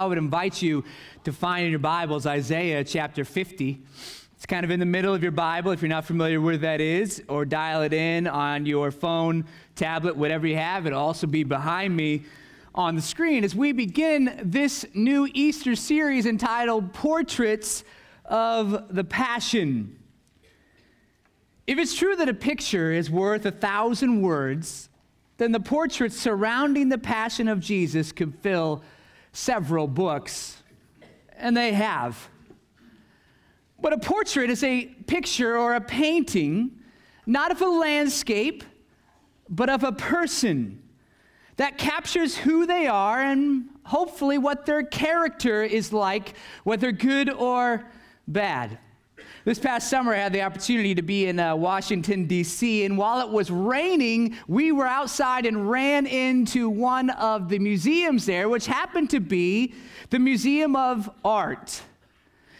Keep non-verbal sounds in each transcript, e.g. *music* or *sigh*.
I would invite you to find in your Bibles Isaiah chapter 50. It's kind of in the middle of your Bible if you're not familiar where that is, or dial it in on your phone, tablet, whatever you have. It'll also be behind me on the screen as we begin this new Easter series entitled Portraits of the Passion. If it's true that a picture is worth a thousand words, then the portraits surrounding the Passion of Jesus could fill several books, and they have. But a portrait is a picture or a painting, not of a landscape, but of a person that captures who they are and hopefully what their character is like, whether good or bad. This past summer, I had the opportunity to be in uh, Washington, D.C., and while it was raining, we were outside and ran into one of the museums there, which happened to be the Museum of Art.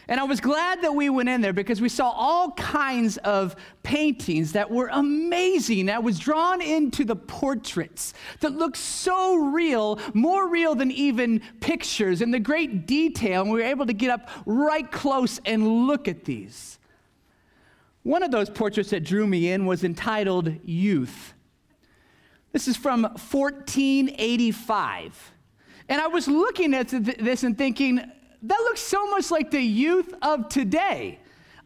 And I was glad that we went in there because we saw all kinds of paintings that were amazing. That was drawn into the portraits that looked so real, more real than even pictures, and the great detail. And we were able to get up right close and look at these. One of those portraits that drew me in was entitled Youth. This is from 1485. And I was looking at this and thinking, that looks so much like the youth of today.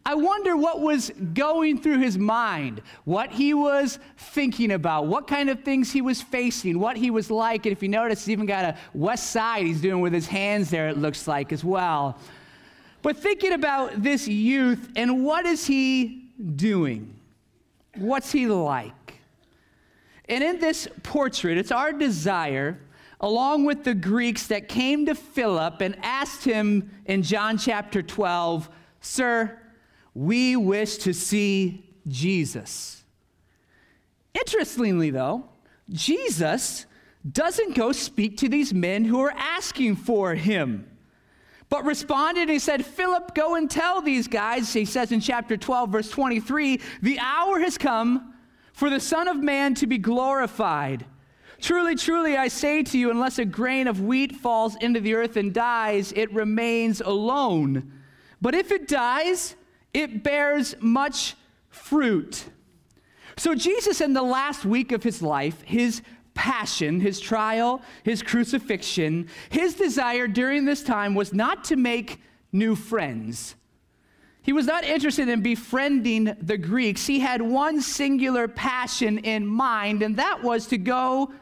I wonder what was going through his mind, what he was thinking about, what kind of things he was facing, what he was like. And if you notice, he's even got a west side he's doing with his hands there, it looks like as well. But thinking about this youth and what is he doing? What's he like? And in this portrait, it's our desire along with the Greeks that came to Philip and asked him in John chapter 12, Sir, we wish to see Jesus. Interestingly, though, Jesus doesn't go speak to these men who are asking for him, but responded and he said, Philip, go and tell these guys, he says in chapter 12, verse 23, the hour has come for the Son of Man to be glorified. Truly, truly, I say to you, unless a grain of wheat falls into the earth and dies, it remains alone. But if it dies, it bears much fruit. So, Jesus, in the last week of his life, his passion, his trial, his crucifixion, his desire during this time was not to make new friends. He was not interested in befriending the Greeks. He had one singular passion in mind, and that was to go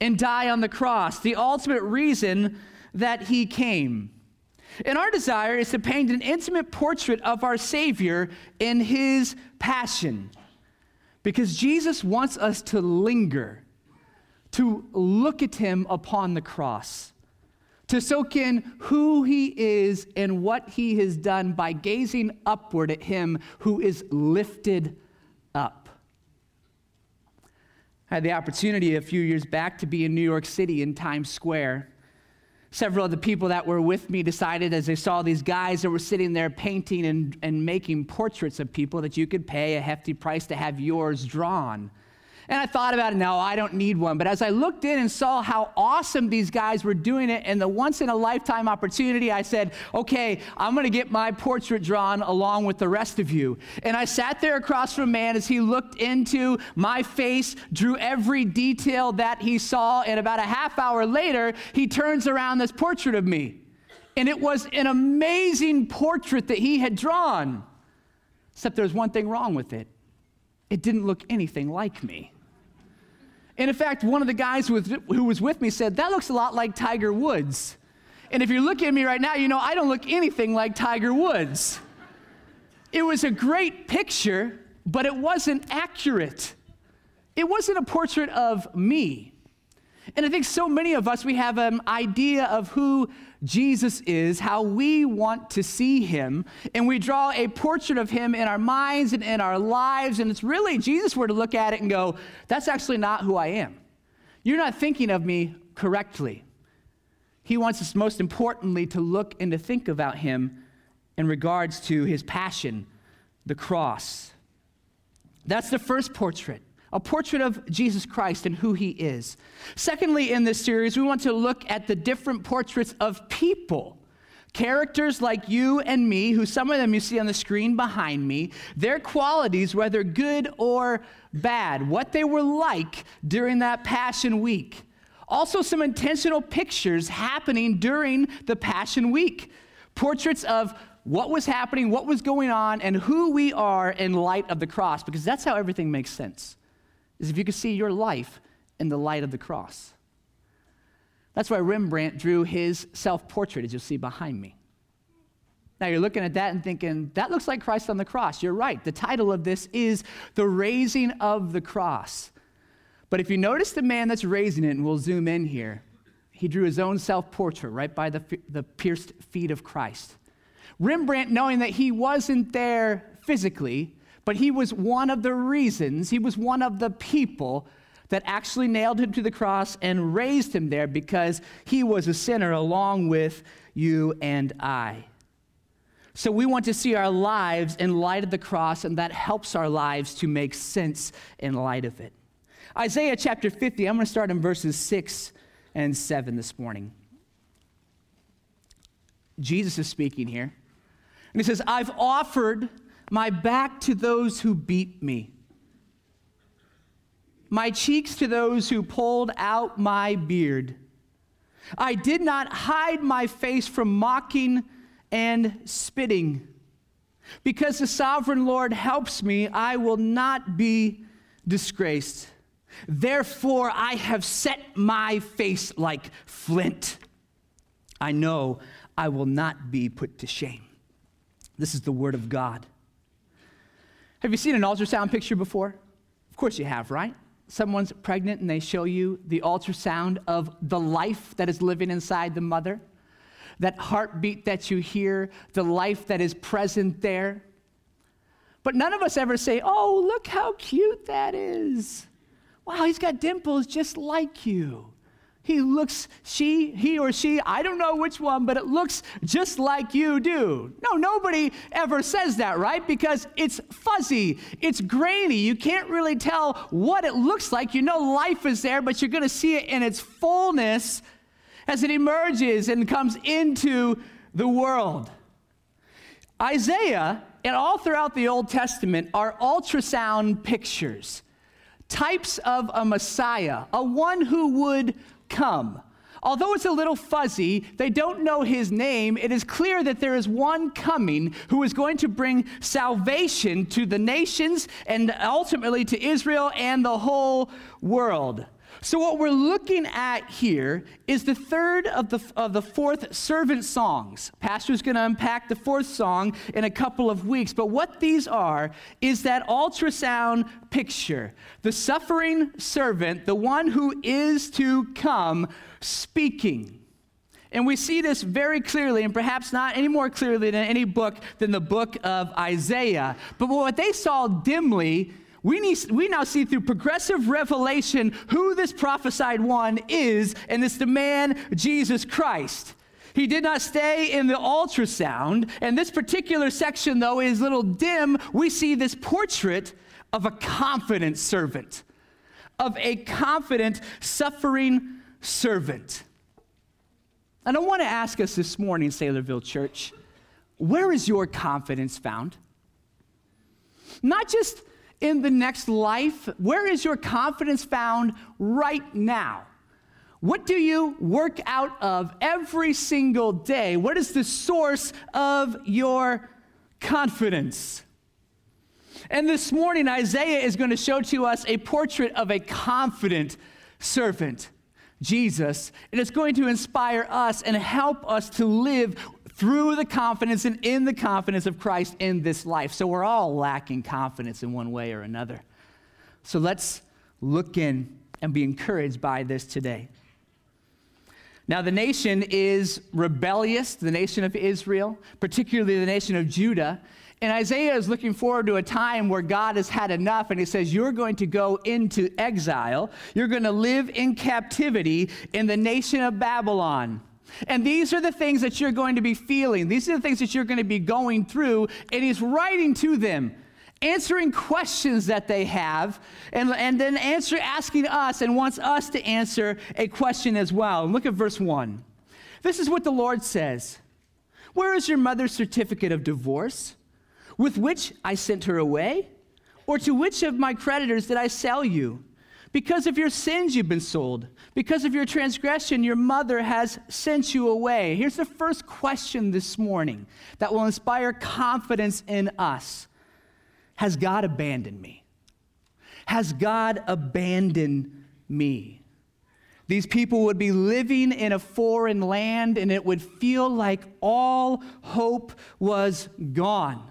and die on the cross, the ultimate reason that he came. And our desire is to paint an intimate portrait of our Savior in his passion. Because Jesus wants us to linger, to look at him upon the cross, to soak in who he is and what he has done by gazing upward at him who is lifted up. I had the opportunity a few years back to be in New York City in Times Square. Several of the people that were with me decided as they saw these guys that were sitting there painting and, and making portraits of people that you could pay a hefty price to have yours drawn. And I thought about it, no, I don't need one. But as I looked in and saw how awesome these guys were doing it and the once in a lifetime opportunity, I said, okay, I'm going to get my portrait drawn along with the rest of you. And I sat there across from a man as he looked into my face, drew every detail that he saw, and about a half hour later, he turns around this portrait of me. And it was an amazing portrait that he had drawn. Except there's one thing wrong with it it didn't look anything like me. And in fact, one of the guys who was with me said, That looks a lot like Tiger Woods. And if you're looking at me right now, you know I don't look anything like Tiger Woods. It was a great picture, but it wasn't accurate. It wasn't a portrait of me. And I think so many of us, we have an idea of who Jesus is, how we want to see him, and we draw a portrait of him in our minds and in our lives. And it's really, Jesus were to look at it and go, that's actually not who I am. You're not thinking of me correctly. He wants us, most importantly, to look and to think about him in regards to his passion, the cross. That's the first portrait a portrait of Jesus Christ and who he is. Secondly, in this series, we want to look at the different portraits of people. Characters like you and me, who some of them you see on the screen behind me, their qualities, whether good or bad, what they were like during that Passion Week. Also, some intentional pictures happening during the Passion Week. Portraits of what was happening, what was going on, and who we are in light of the cross, because that's how everything makes sense, is if you could see your life in the light of the cross. That's why Rembrandt drew his self portrait, as you'll see behind me. Now you're looking at that and thinking, that looks like Christ on the cross. You're right. The title of this is The Raising of the Cross. But if you notice the man that's raising it, and we'll zoom in here, he drew his own self portrait right by the, the pierced feet of Christ. Rembrandt, knowing that he wasn't there physically, but he was one of the reasons, he was one of the people that actually nailed him to the cross and raised him there because he was a sinner along with you and I. So we want to see our lives in light of the cross, and that helps our lives to make sense in light of it. Isaiah chapter 50, I'm going to start in verses 6 and 7 this morning. Jesus is speaking here. And he says, I've offered my back to those who beat me, my cheeks to those who pulled out my beard. I did not hide my face from mocking and spitting. Because the sovereign Lord helps me, I will not be disgraced. Therefore, I have set my face like flint. I know I will not be put to shame. This is the word of God. Have you seen an ultrasound picture before? Of course you have, right? Someone's pregnant and they show you the ultrasound of the life that is living inside the mother, that heartbeat that you hear, the life that is present there. But none of us ever say, Oh, look how cute that is. Wow, he's got dimples just like you. He looks, she, he or she, I don't know which one, but it looks just like you do. No, nobody ever says that, right? Because it's fuzzy, it's grainy. You can't really tell what it looks like. You know life is there, but you're going to see it in its fullness as it emerges and comes into the world. Isaiah and all throughout the Old Testament are ultrasound pictures, types of a Messiah, a one who would come. Although it's a little fuzzy, they don't know his name, it is clear that there is one coming who is going to bring salvation to the nations and ultimately to Israel and the whole world. So, what we're looking at here is the third of the, of the fourth servant songs. Pastor's going to unpack the fourth song in a couple of weeks, but what these are is that ultrasound picture the suffering servant, the one who is to come, speaking. And we see this very clearly, and perhaps not any more clearly than any book than the book of Isaiah. But what they saw dimly we, need, we now see through progressive revelation who this prophesied one is, and it's the man Jesus Christ. He did not stay in the ultrasound. And this particular section, though, is little dim. We see this portrait of a confident servant, of a confident, suffering servant. And I want to ask us this morning, Saylorville Church, where is your confidence found? Not just in the next life? Where is your confidence found right now? What do you work out of every single day? What is the source of your confidence? And this morning, Isaiah is going to show to us a portrait of a confident servant, Jesus. And it's going to inspire us and help us to live through the confidence and in the confidence of Christ in this life. So we're all lacking confidence in one way or another. So let's look in and be encouraged by this today. Now, the nation is rebellious, the nation of Israel, particularly the nation of Judah. And Isaiah is looking forward to a time where God has had enough, and he says, You're going to go into exile. You're going to live in captivity in the nation of Babylon. And these are the things that you're going to be feeling. These are the things that you're going to be going through. And he's writing to them. answering questions that they have, and, and then answer, asking us and wants us to answer a question as well. Look at verse 1. This is what the Lord says Where is your mother's certificate of divorce, with which I sent her away? Or to which of my creditors did I sell you? Because of your sins, you've been sold. Because of your transgression, your mother has sent you away. Here's the first question this morning that will inspire confidence in us Has God abandoned me? Has God abandoned me? These people would be living in a foreign land and it would feel like all hope was gone.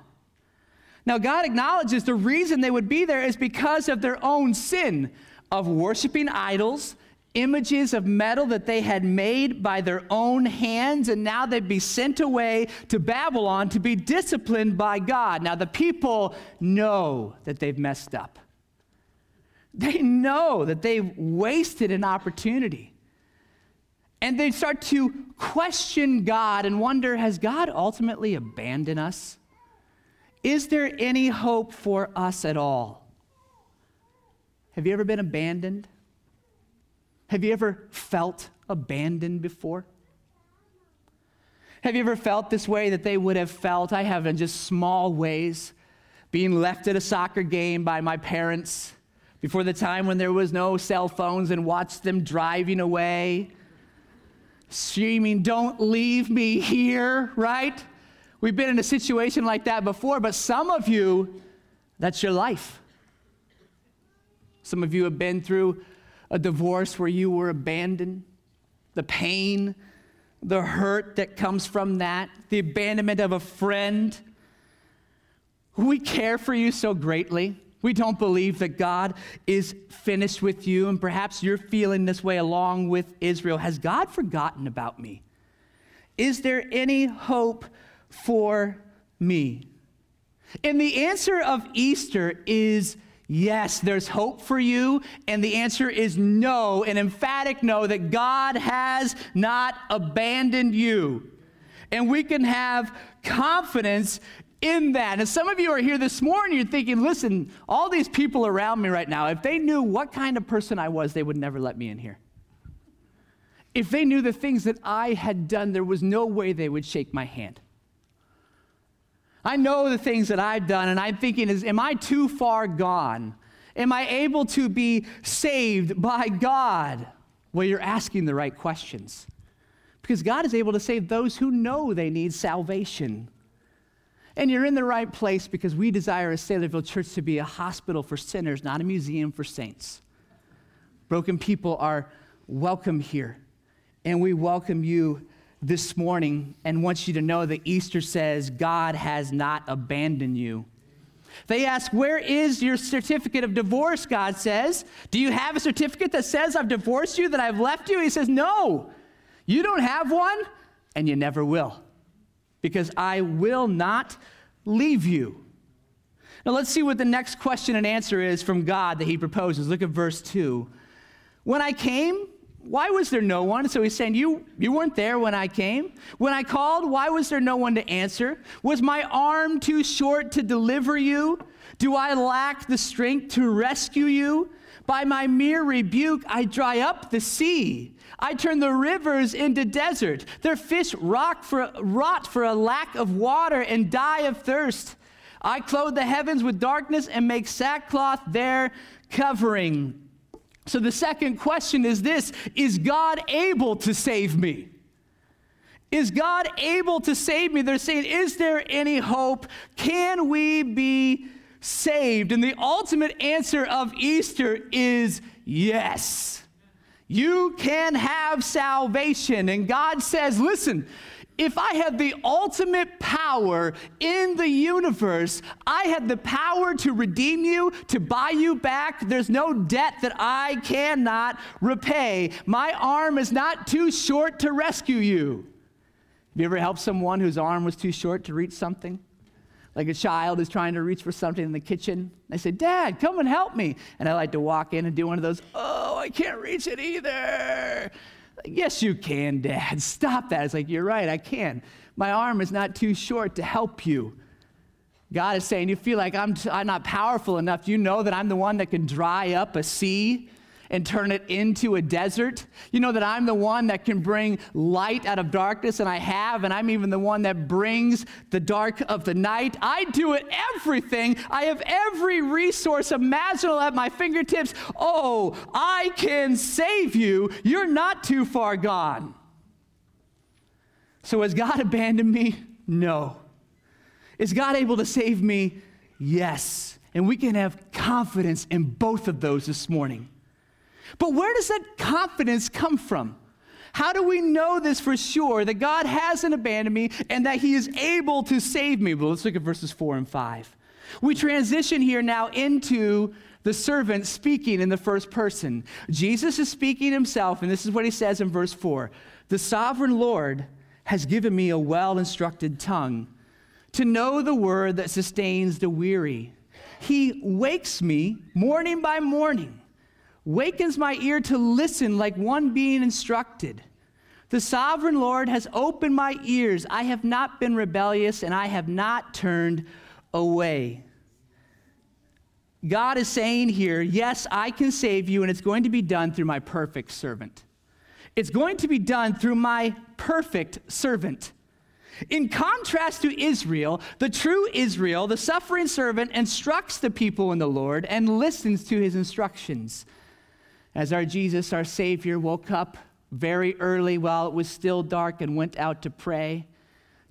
Now, God acknowledges the reason they would be there is because of their own sin of worshiping idols, images of metal that they had made by their own hands, and now they'd be sent away to Babylon to be disciplined by God. Now, the people know that they've messed up. They know that they've wasted an opportunity. And they start to question God and wonder has God ultimately abandoned us? Is there any hope for us at all? Have you ever been abandoned? Have you ever felt abandoned before? Have you ever felt this way that they would have felt? I have in just small ways. Being left at a soccer game by my parents before the time when there was no cell phones and watched them driving away, screaming, Don't leave me here, right? We've been in a situation like that before, but some of you, that's your life. Some of you have been through a divorce where you were abandoned, the pain, the hurt that comes from that, the abandonment of a friend. We care for you so greatly. We don't believe that God is finished with you, and perhaps you're feeling this way along with Israel. Has God forgotten about me? Is there any hope for me? And the answer of Easter is yes, there's hope for you. And the answer is no, an emphatic no, that God has not abandoned you. And we can have confidence in that. And some of you are here this morning, you're thinking, listen, all these people around me right now, if they knew what kind of person I was, they would never let me in here. If they knew the things that I had done, there was no way they would shake my hand. I know the things that I've done, and I'm thinking, is, am I too far gone? Am I able to be saved by God? Well, you're asking the right questions. Because God is able to save those who know they need salvation. And you're in the right place because we desire as Saylorville Church to be a hospital for sinners, not a museum for saints. Broken people are welcome here, and we welcome you this morning and wants you to know that Easter says God has not abandoned you. They ask, Where is your certificate of divorce? God says. Do you have a certificate that says I've divorced you, that I've left you? He says, No, you don't have one, and you never will, because I will not leave you. Now let's see what the next question and answer is from God that he proposes. Look at verse 2. When I came, why was there no one? So he's saying, you, you weren't there when I came. When I called, why was there no one to answer? Was my arm too short to deliver you? Do I lack the strength to rescue you? By my mere rebuke, I dry up the sea. I turn the rivers into desert. Their fish for, rot for a lack of water and die of thirst. I clothe the heavens with darkness and make sackcloth their covering. So the second question is this Is God able to save me? Is God able to save me? They're saying, Is there any hope? Can we be saved? And the ultimate answer of Easter is yes. You can have salvation. And God says, Listen, if I had the ultimate power in the universe, I had the power to redeem you, to buy you back. There's no debt that I cannot repay. My arm is not too short to rescue you. Have you ever helped someone whose arm was too short to reach something? Like a child is trying to reach for something in the kitchen. I say, Dad, come and help me. And I like to walk in and do one of those, oh, I can't reach it either. Yes, you can, Dad. *laughs* Stop that. It's like, You're right, I can. My arm is not too short to help you. God is saying, You feel like I'm, t- I'm not powerful enough. You know that I'm the one that can dry up a sea and turn it into a desert. You know that I'm the one that can bring light out of darkness, and I have, and I'm even the one that brings the dark of the night. I do it everything. I have every resource imaginable at my fingertips. Oh, I can save you. You're not too far gone. So, has God abandoned me? No. Is God able to save me? Yes. And we can have confidence in both of those this morning. But where does that confidence come from? How do we know this for sure that God hasn't abandoned me and that He is able to save me? Well, let's look at verses 4 and 5. We transition here now into the servant speaking in the first person. Jesus is speaking himself, and this is what he says in verse 4 The sovereign Lord has given me a well instructed tongue to know the word that sustains the weary. He wakes me morning by morning, wakens my ear to listen like one being instructed. The sovereign Lord has opened my ears. I have not been rebellious and I have not turned away. God is saying here, yes, I can save you, and it's going to be done through my perfect servant. It's going to be done through my perfect servant. In contrast to Israel, the true Israel, the suffering servant, instructs the people in the Lord and listens to his instructions. As our Jesus, our Savior, woke up very early while it was still dark and went out to pray,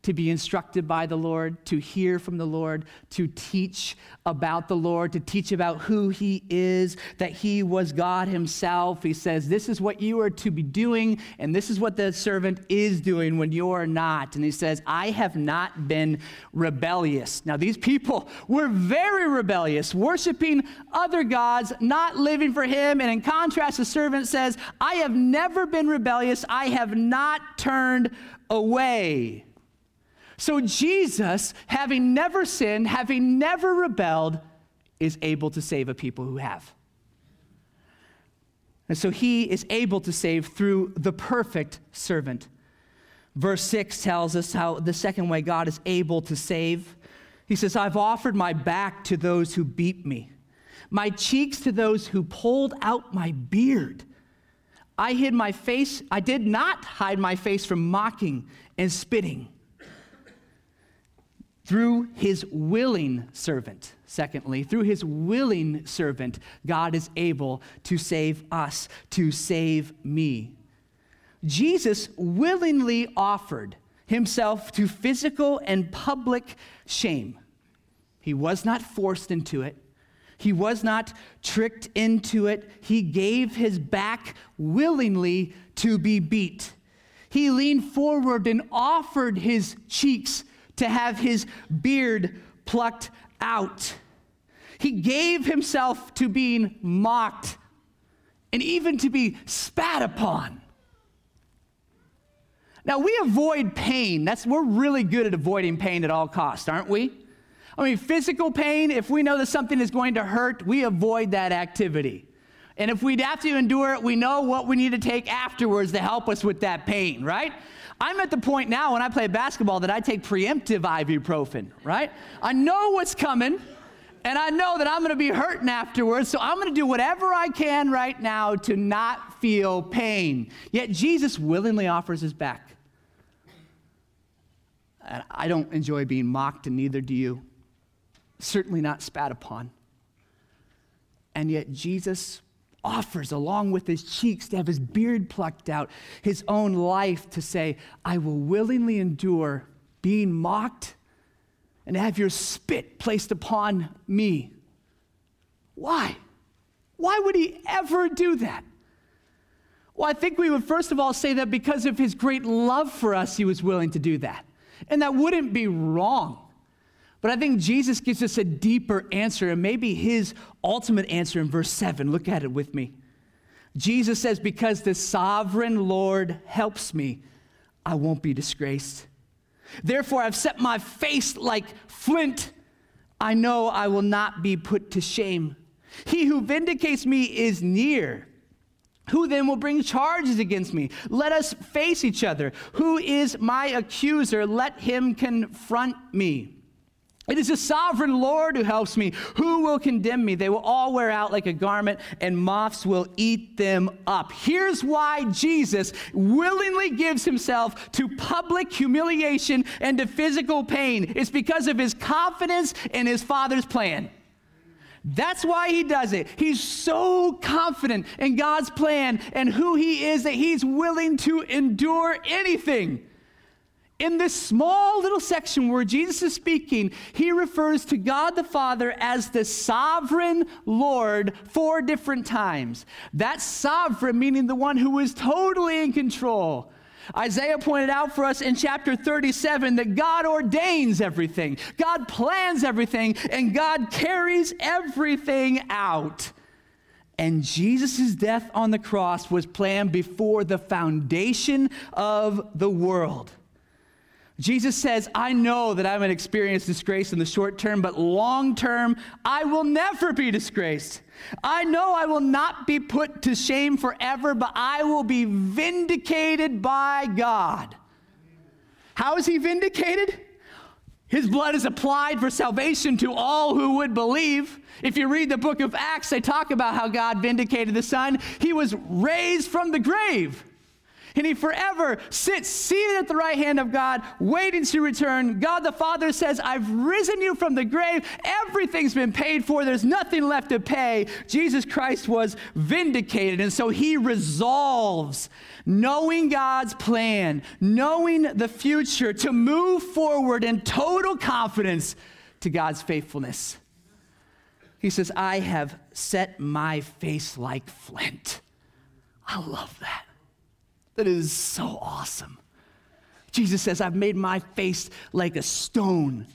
to be instructed by the Lord, to hear from the Lord, to teach about the Lord, to teach about who He is, that He was God Himself. He says, This is what you are to be doing, and this is what the servant is doing when you're not. And He says, I have not been rebellious. Now, these people were very rebellious, worshiping other gods, not living for Him. And in contrast, the servant says, I have never been rebellious, I have not turned away. So Jesus, having never sinned, having never rebelled, is able to save a people who have. And so he is able to save through the perfect servant. Verse 6 tells us how the second way God is able to save. He says, I've offered my back to those who beat me, my cheeks to those who pulled out my beard. I hid my face, I did not hide my face from mocking and spitting through his willing servant. Secondly, through his willing servant, God is able to save us, to save me. Jesus willingly offered himself to physical and public shame. He was not forced into it. He was not tricked into it. He gave his back willingly to be beat. He leaned forward and offered his cheeks to have his beard plucked out. He gave himself to being mocked and even to be spat upon. Now we avoid pain. That's we're really good at avoiding pain at all costs, aren't we? I mean, physical pain, if we know that something is going to hurt, we avoid that activity. And if we have to endure it, we know what we need to take afterwards to help us with that pain, right? I'm at the point now when I play basketball that I take preemptive ibuprofen, right? I know what's coming, and I know that I'm going to be hurting afterwards, so I'm going to do whatever I can right now to not feel pain. Yet Jesus willingly offers his back. And I don't enjoy being mocked, and neither do you. Certainly not spat upon. And yet Jesus offers, along with his cheeks, to have his beard plucked out, his own life to say, I will willingly endure being mocked and have your spit placed upon me. Why? Why would he ever do that? Well, I think we would first of all say that because of his great love for us, he was willing to do that. And that wouldn't be wrong. But I think Jesus gives us a deeper answer, and maybe his ultimate answer in verse 7. Look at it with me. Jesus says, Because the sovereign Lord helps me, I won't be disgraced. Therefore, I've set my face like flint. I know I will not be put to shame. He who vindicates me is near. Who then will bring charges against me? Let us face each other. Who is my accuser? Let him confront me. It is the sovereign Lord who helps me. Who will condemn me? They will all wear out like a garment, and moths will eat them up. Here's why Jesus willingly gives himself to public humiliation and to physical pain it's because of his confidence in his Father's plan. That's why he does it. He's so confident in God's plan and who he is that he's willing to endure anything. In this small little section where Jesus is speaking, he refers to God the Father as the sovereign Lord four different times. That sovereign meaning the one who is totally in control. Isaiah pointed out for us in chapter 37 that God ordains everything, God plans everything, and God carries everything out. And Jesus' death on the cross was planned before the foundation of the world. Jesus says, I know that I'm going to experience disgrace in the short term, but long term, I will never be disgraced. I know I will not be put to shame forever, but I will be vindicated by God. How is he vindicated? His blood is applied for salvation to all who would believe. If you read the book of Acts, they talk about how God vindicated the Son. He was raised from the grave and he forever sits seated at the right hand of God, waiting to return. God the Father says, I've risen you from the grave. Everything's been paid for. There's nothing left to pay. Jesus Christ was vindicated. And so he resolves, knowing God's plan, knowing the future, to move forward in total confidence to God's faithfulness. He says, I have set my face like flint. I love that. That is so awesome. Jesus says, I've made my face like a stone.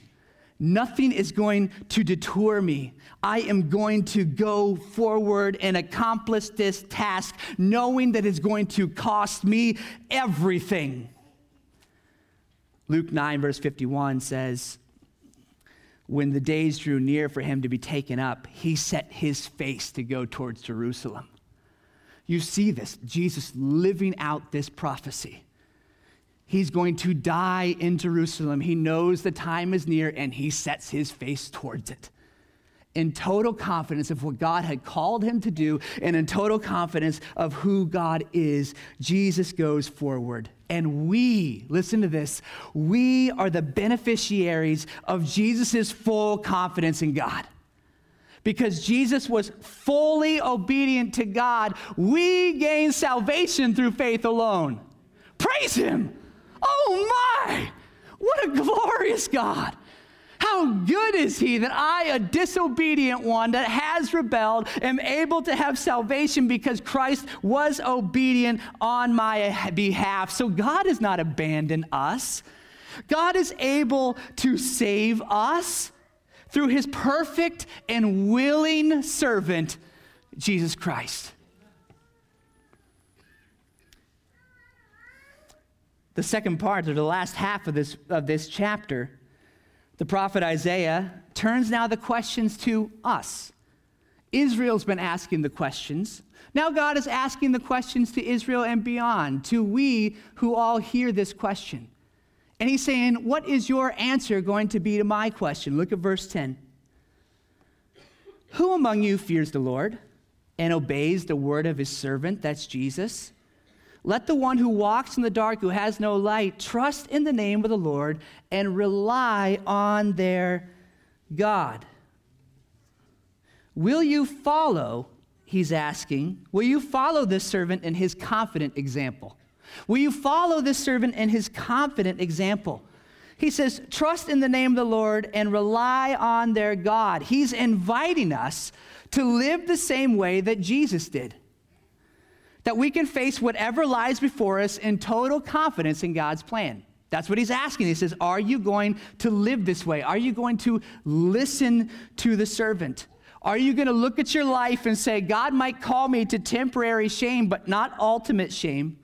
Nothing is going to detour me. I am going to go forward and accomplish this task, knowing that it's going to cost me everything. Luke 9, verse 51 says, When the days drew near for him to be taken up, he set his face to go towards Jerusalem. You see this, Jesus living out this prophecy. He's going to die in Jerusalem. He knows the time is near and he sets his face towards it. In total confidence of what God had called him to do, and in total confidence of who God is, Jesus goes forward. And we, listen to this, we are the beneficiaries of Jesus' full confidence in God because Jesus was fully obedient to God, we gain salvation through faith alone. Praise Him! Oh my! What a glorious God! How good is He that I, a disobedient one that has rebelled, am able to have salvation because Christ was obedient on my behalf. So God has not abandoned us. God is able to save us through his perfect and willing servant, Jesus Christ. The second part, or the last half of this, of this chapter, the prophet Isaiah turns now the questions to us. Israel's been asking the questions. Now God is asking the questions to Israel and beyond, to we who all hear this question. And he's saying, What is your answer going to be to my question? Look at verse 10. Who among you fears the Lord and obeys the word of his servant? That's Jesus. Let the one who walks in the dark, who has no light, trust in the name of the Lord and rely on their God. Will you follow, he's asking, will you follow this servant in his confident example? Will you follow this servant in his confident example? He says, trust in the name of the Lord and rely on their God. He's inviting us to live the same way that Jesus did. That we can face whatever lies before us in total confidence in God's plan. That's what he's asking. He says, Are you going to live this way? Are you going to listen to the servant? Are you going to look at your life and say, God might call me to temporary shame, but not ultimate shame?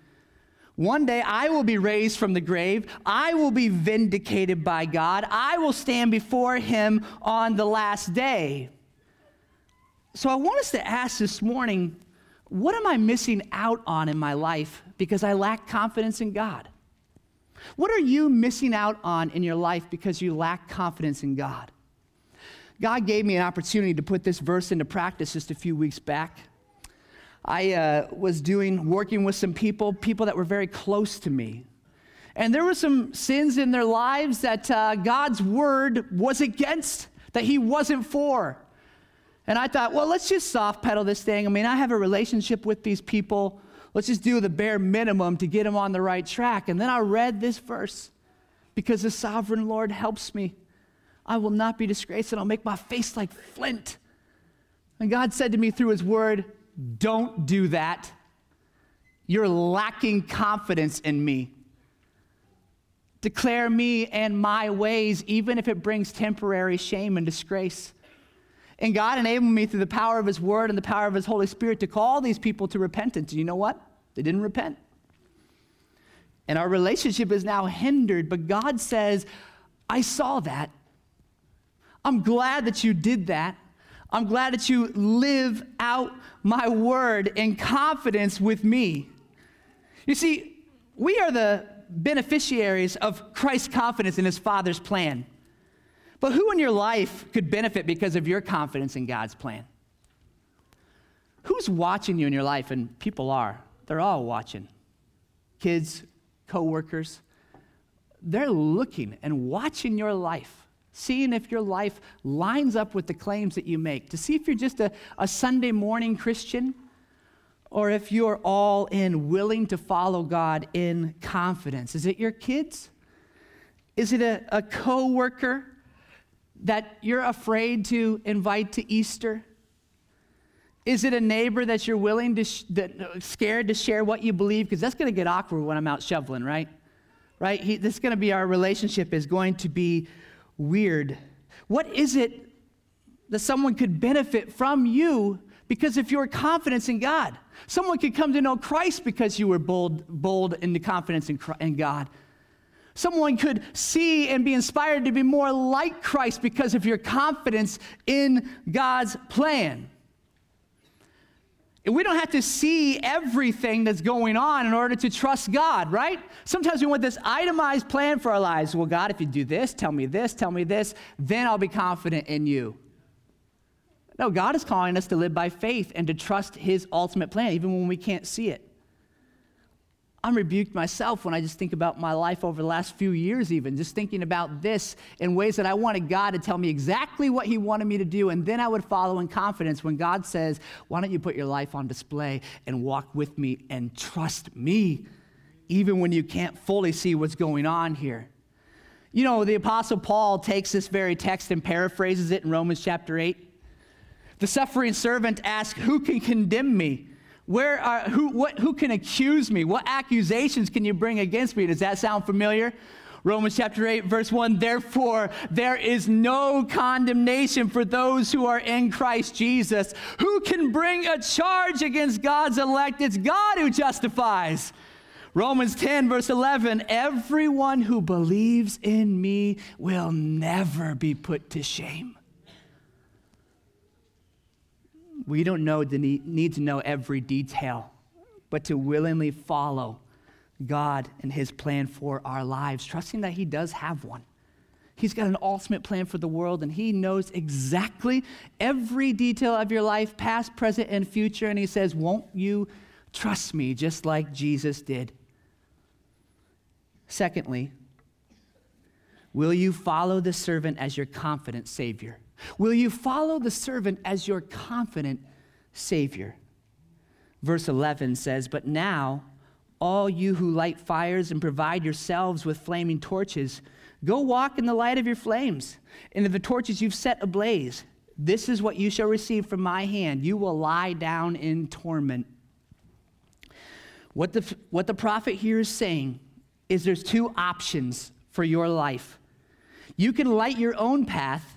One day I will be raised from the grave. I will be vindicated by God. I will stand before him on the last day. So I want us to ask this morning what am I missing out on in my life because I lack confidence in God? What are you missing out on in your life because you lack confidence in God? God gave me an opportunity to put this verse into practice just a few weeks back. I uh, was doing, working with some people, people that were very close to me. And there were some sins in their lives that uh, God's word was against, that He wasn't for. And I thought, well, let's just soft pedal this thing. I mean, I have a relationship with these people. Let's just do the bare minimum to get them on the right track. And then I read this verse because the sovereign Lord helps me. I will not be disgraced, and I'll make my face like flint. And God said to me through His word, Don't do that. You're lacking confidence in me. Declare me and my ways, even if it brings temporary shame and disgrace. And God enabled me through the power of His Word and the power of His Holy Spirit to call these people to repentance. And you know what? They didn't repent. And our relationship is now hindered, but God says, I saw that. I'm glad that you did that. I'm glad that you live out my word in confidence with me. You see, we are the beneficiaries of Christ's confidence in his Father's plan. But who in your life could benefit because of your confidence in God's plan? Who's watching you in your life? And people are. They're all watching. Kids, coworkers, they're looking and watching your life, seeing if your life lines up with the claims that you make, to see if you're just a, a Sunday morning Christian or if you're all in, willing to follow God in confidence. Is it your kids? Is it a, a coworker? that you're afraid to invite to Easter? Is it a neighbor that you're willing to, sh- that, uh, scared to share what you believe? Because that's going to get awkward when I'm out shoveling, right? Right? He, this is going to be our relationship is going to be weird. What is it that someone could benefit from you because of your confidence in God? Someone could come to know Christ because you were bold, bold in the confidence in, in God. Someone could see and be inspired to be more like Christ because of your confidence in God's plan. We don't have to see everything that's going on in order to trust God, right? Sometimes we want this itemized plan for our lives. Well, God, if you do this, tell me this, tell me this, then I'll be confident in you. No, God is calling us to live by faith and to trust His ultimate plan, even when we can't see it. I'm rebuked myself when I just think about my life over the last few years, even just thinking about this in ways that I wanted God to tell me exactly what He wanted me to do, and then I would follow in confidence when God says, Why don't you put your life on display and walk with me and trust me, even when you can't fully see what's going on here? You know, the Apostle Paul takes this very text and paraphrases it in Romans chapter 8. The suffering servant asks, Who can condemn me? Where are, who, what, who can accuse me? What accusations can you bring against me? Does that sound familiar? Romans chapter 8, verse 1 Therefore, there is no condemnation for those who are in Christ Jesus. Who can bring a charge against God's elect? It's God who justifies. Romans 10, verse 11 Everyone who believes in me will never be put to shame. We don't know the need, need to know every detail, but to willingly follow God and His plan for our lives, trusting that He does have one. He's got an ultimate plan for the world, and He knows exactly every detail of your life, past, present, and future. And He says, Won't you trust me just like Jesus did? Secondly, will you follow the servant as your confident Savior? Will you follow the servant as your confident Savior? Verse 11 says, But now, all you who light fires and provide yourselves with flaming torches, go walk in the light of your flames, into the torches you've set ablaze. This is what you shall receive from my hand. You will lie down in torment. What the, what the prophet here is saying is there's two options for your life. You can light your own path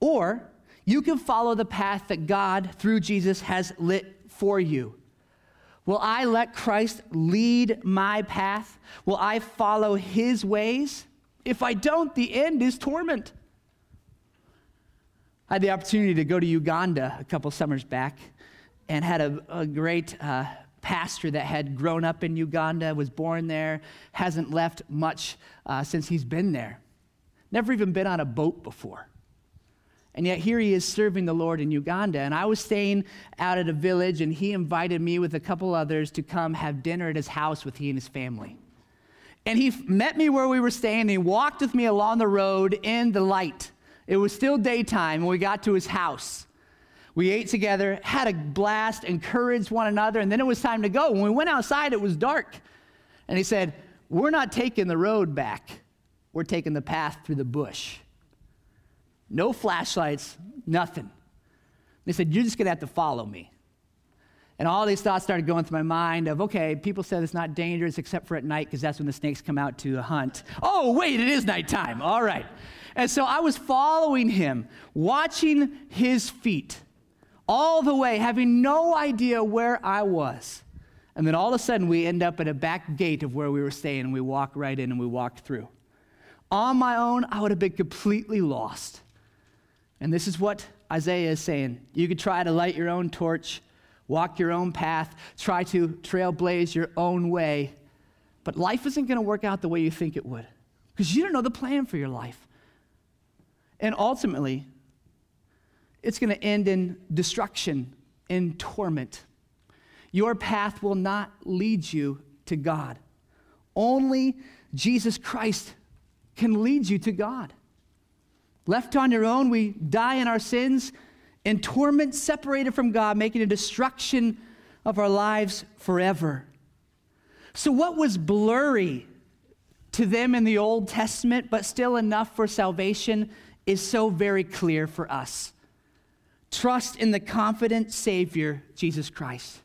or you can follow the path that God, through Jesus, has lit for you. Will I let Christ lead my path? Will I follow his ways? If I don't, the end is torment. I had the opportunity to go to Uganda a couple summers back and had a, a great uh, pastor that had grown up in Uganda, was born there, hasn't left much uh, since he's been there. Never even been on a boat before. And yet here he is serving the Lord in Uganda. And I was staying out at a village, and he invited me with a couple others to come have dinner at his house with he and his family. And he met me where we were staying. And he walked with me along the road in the light. It was still daytime when we got to his house. We ate together, had a blast, encouraged one another, and then it was time to go. When we went outside, it was dark. And he said, We're not taking the road back, we're taking the path through the bush. No flashlights, nothing. They said, You're just going to have to follow me. And all these thoughts started going through my mind of, okay, people said it's not dangerous except for at night because that's when the snakes come out to hunt. Oh, wait, it is nighttime. All right. And so I was following him, watching his feet all the way, having no idea where I was. And then all of a sudden, we end up at a back gate of where we were staying, and we walk right in and we walked through. On my own, I would have been completely lost. And this is what Isaiah is saying. You could try to light your own torch, walk your own path, try to trailblaze your own way, but life isn't going to work out the way you think it would because you don't know the plan for your life. And ultimately, it's going to end in destruction, in torment. Your path will not lead you to God. Only Jesus Christ can lead you to God. Left on your own, we die in our sins in torment, separated from God, making a destruction of our lives forever. So, what was blurry to them in the Old Testament, but still enough for salvation, is so very clear for us. Trust in the confident Savior, Jesus Christ.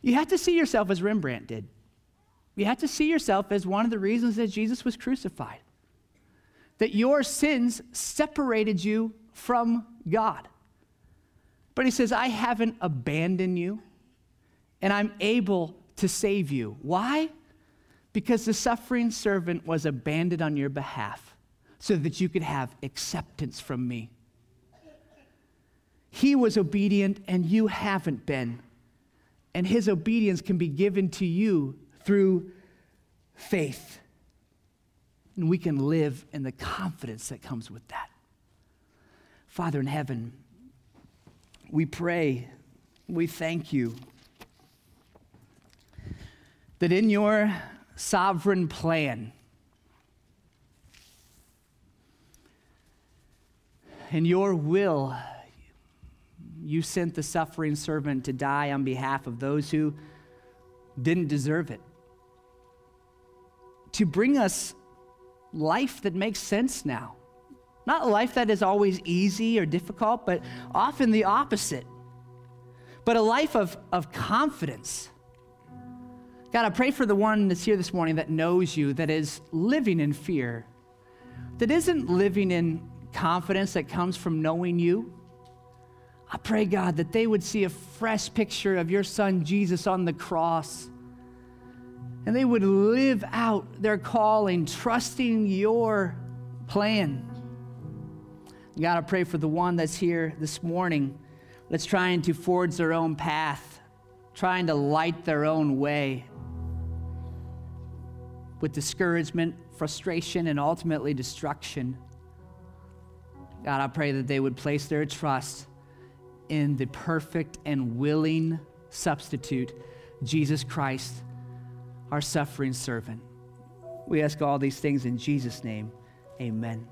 You have to see yourself as Rembrandt did. You have to see yourself as one of the reasons that Jesus was crucified. That your sins separated you from God. But he says, I haven't abandoned you, and I'm able to save you. Why? Because the suffering servant was abandoned on your behalf so that you could have acceptance from me. He was obedient and you haven't been. And his obedience can be given to you through faith. And we can live in the confidence that comes with that. Father in heaven, we pray, we thank you that in your sovereign plan, in your will, you sent the suffering servant to die on behalf of those who didn't deserve it. To bring us life that makes sense now. Not a life that is always easy or difficult, but often the opposite. But a life of, of confidence. God, I pray for the one that's here this morning that knows you, that is living in fear, that isn't living in confidence that comes from knowing you I pray, God, that they would see a fresh picture of your son Jesus on the cross. And they would live out their calling, trusting your plan. God, I pray for the one that's here this morning that's trying to forge their own path, trying to light their own way with discouragement, frustration, and ultimately destruction. God, I pray that they would place their trust in the perfect and willing substitute, Jesus Christ, our suffering servant. We ask all these things in Jesus' name. Amen.